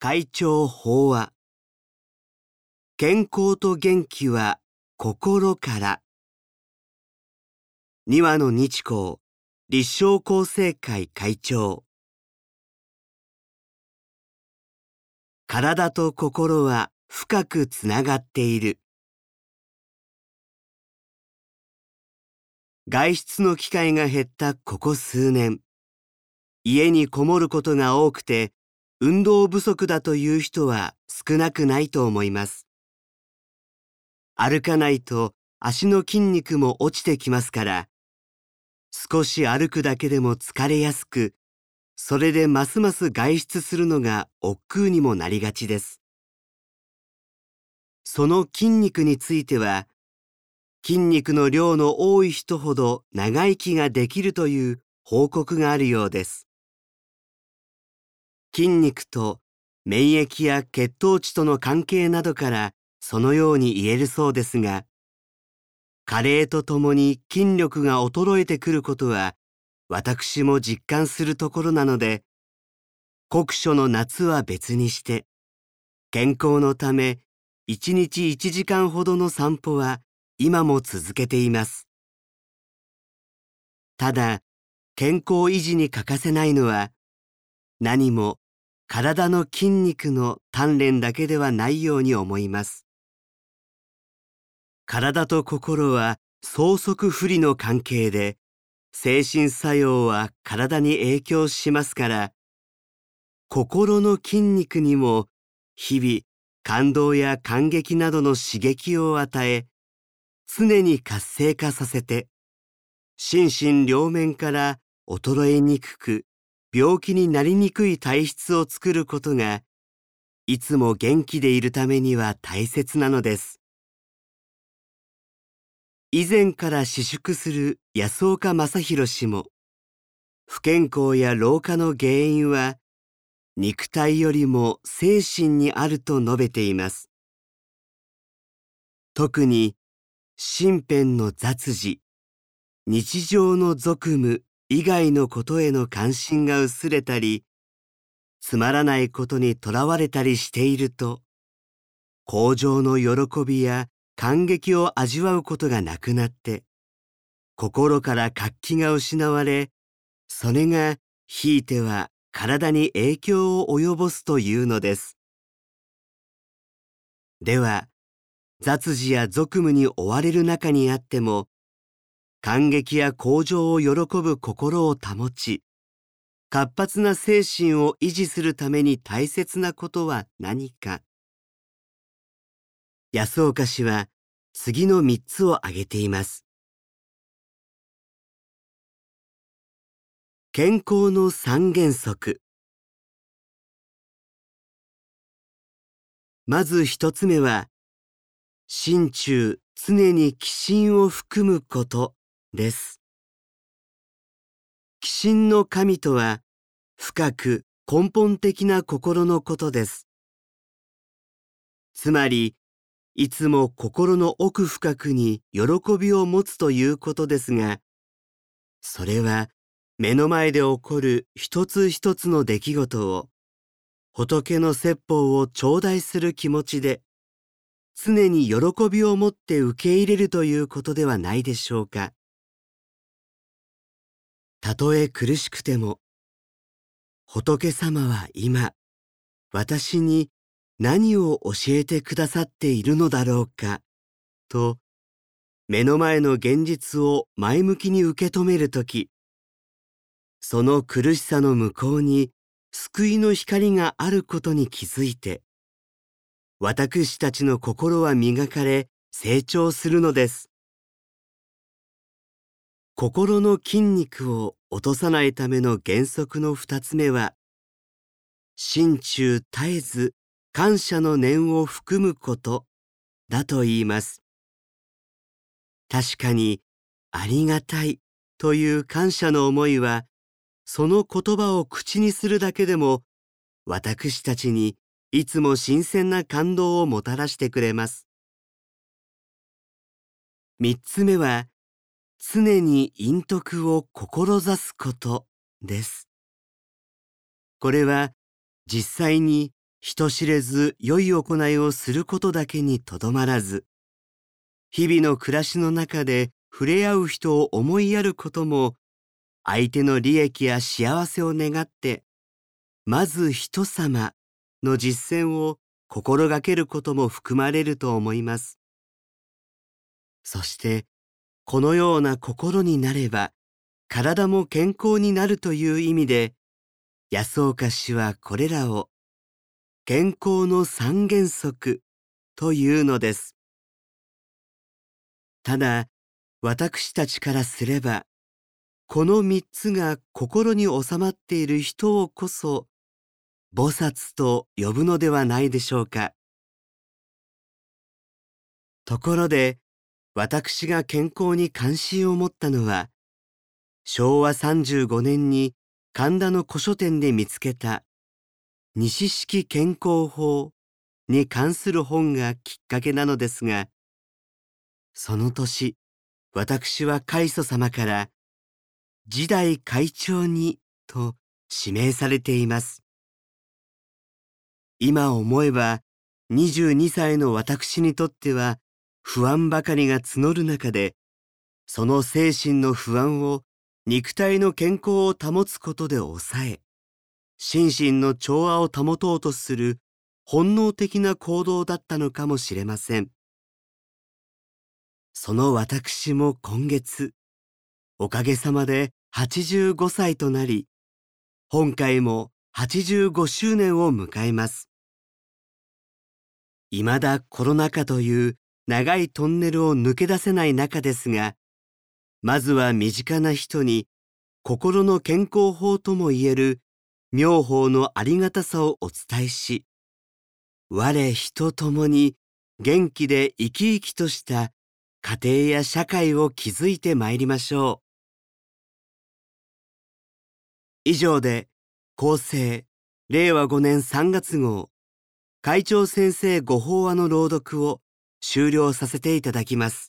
会長法話健康と元気は心から。二羽の日光立正厚生会会長。体と心は深くつながっている。外出の機会が減ったここ数年。家にこもることが多くて運動不足だという人は少なくないと思います。歩かないと足の筋肉も落ちてきますから少し歩くだけでも疲れやすくそれでますます外出するのが億劫にもなりがちです。その筋肉については筋肉の量の多い人ほど長生きができるという報告があるようです。筋肉と免疫や血糖値との関係などからそのように言えるそうですが加齢とともに筋力が衰えてくることは私も実感するところなので酷暑の夏は別にして健康のため1日1時間ほどの散歩は今も続けています。ただ健康維持に欠かせないのは何も体の筋肉の鍛錬だけではないように思います。体と心は相続不利の関係で、精神作用は体に影響しますから、心の筋肉にも日々感動や感激などの刺激を与え、常に活性化させて、心身両面から衰えにくく病気になりにくい体質を作ることがいつも元気でいるためには大切なのです。以前から私淑する安岡正弘氏も不健康や老化の原因は肉体よりも精神にあると述べています。特に身辺の雑事日常の俗務以外のことへの関心が薄れたり、つまらないことにとらわれたりしていると、向上の喜びや感激を味わうことがなくなって、心から活気が失われ、それがひいては体に影響を及ぼすというのです。では、雑事や俗務に追われる中にあっても、感激や向上を喜ぶ心を保ち、活発な精神を維持するために大切なことは何か。安岡氏は次の3つを挙げています。健康の三原則。まず一つ目は、心中常に気心を含むことです。鬼神の神とは深く根本的な心のことです。つまり、いつも心の奥深くに喜びを持つということですが、それは目の前で起こる一つ一つの出来事を仏の説法を頂戴する気持ちで常に喜びを持って受け入れるということではないでしょうか。たとえ苦しくても、仏様は今、私に何を教えてくださっているのだろうか、と、目の前の現実を前向きに受け止めるとき、その苦しさの向こうに救いの光があることに気づいて、私たちの心は磨かれ成長するのです。心の筋肉を落とさないための原則の二つ目は、心中絶えず感謝の念を含むことだと言います。確かに、ありがたいという感謝の思いは、その言葉を口にするだけでも、私たちにいつも新鮮な感動をもたらしてくれます。三つ目は、常に陰徳を志すことです。これは実際に人知れず良い行いをすることだけにとどまらず、日々の暮らしの中で触れ合う人を思いやることも、相手の利益や幸せを願って、まず人様の実践を心がけることも含まれると思います。そして、このような心になれば、体も健康になるという意味で、安岡氏はこれらを健康の三原則というのです。ただ、私たちからすれば、この三つが心に収まっている人をこそ、菩薩と呼ぶのではないでしょうか。ところで、私が健康に関心を持ったのは、昭和35年に神田の古書店で見つけた西式健康法に関する本がきっかけなのですが、その年、私は開祖様から時代会長にと指名されています。今思えば22歳の私にとっては不安ばかりが募る中で、その精神の不安を肉体の健康を保つことで抑え、心身の調和を保とうとする本能的な行動だったのかもしれません。その私も今月、おかげさまで85歳となり、本会も85周年を迎えます。未だコロナ禍という長いトンネルを抜け出せない中ですが、まずは身近な人に心の健康法ともいえる妙法のありがたさをお伝えし、我人ともに元気で生き生きとした家庭や社会を築いてまいりましょう。以上で、厚生、令和5年3月号、会長先生ご法話の朗読を終了させていただきます。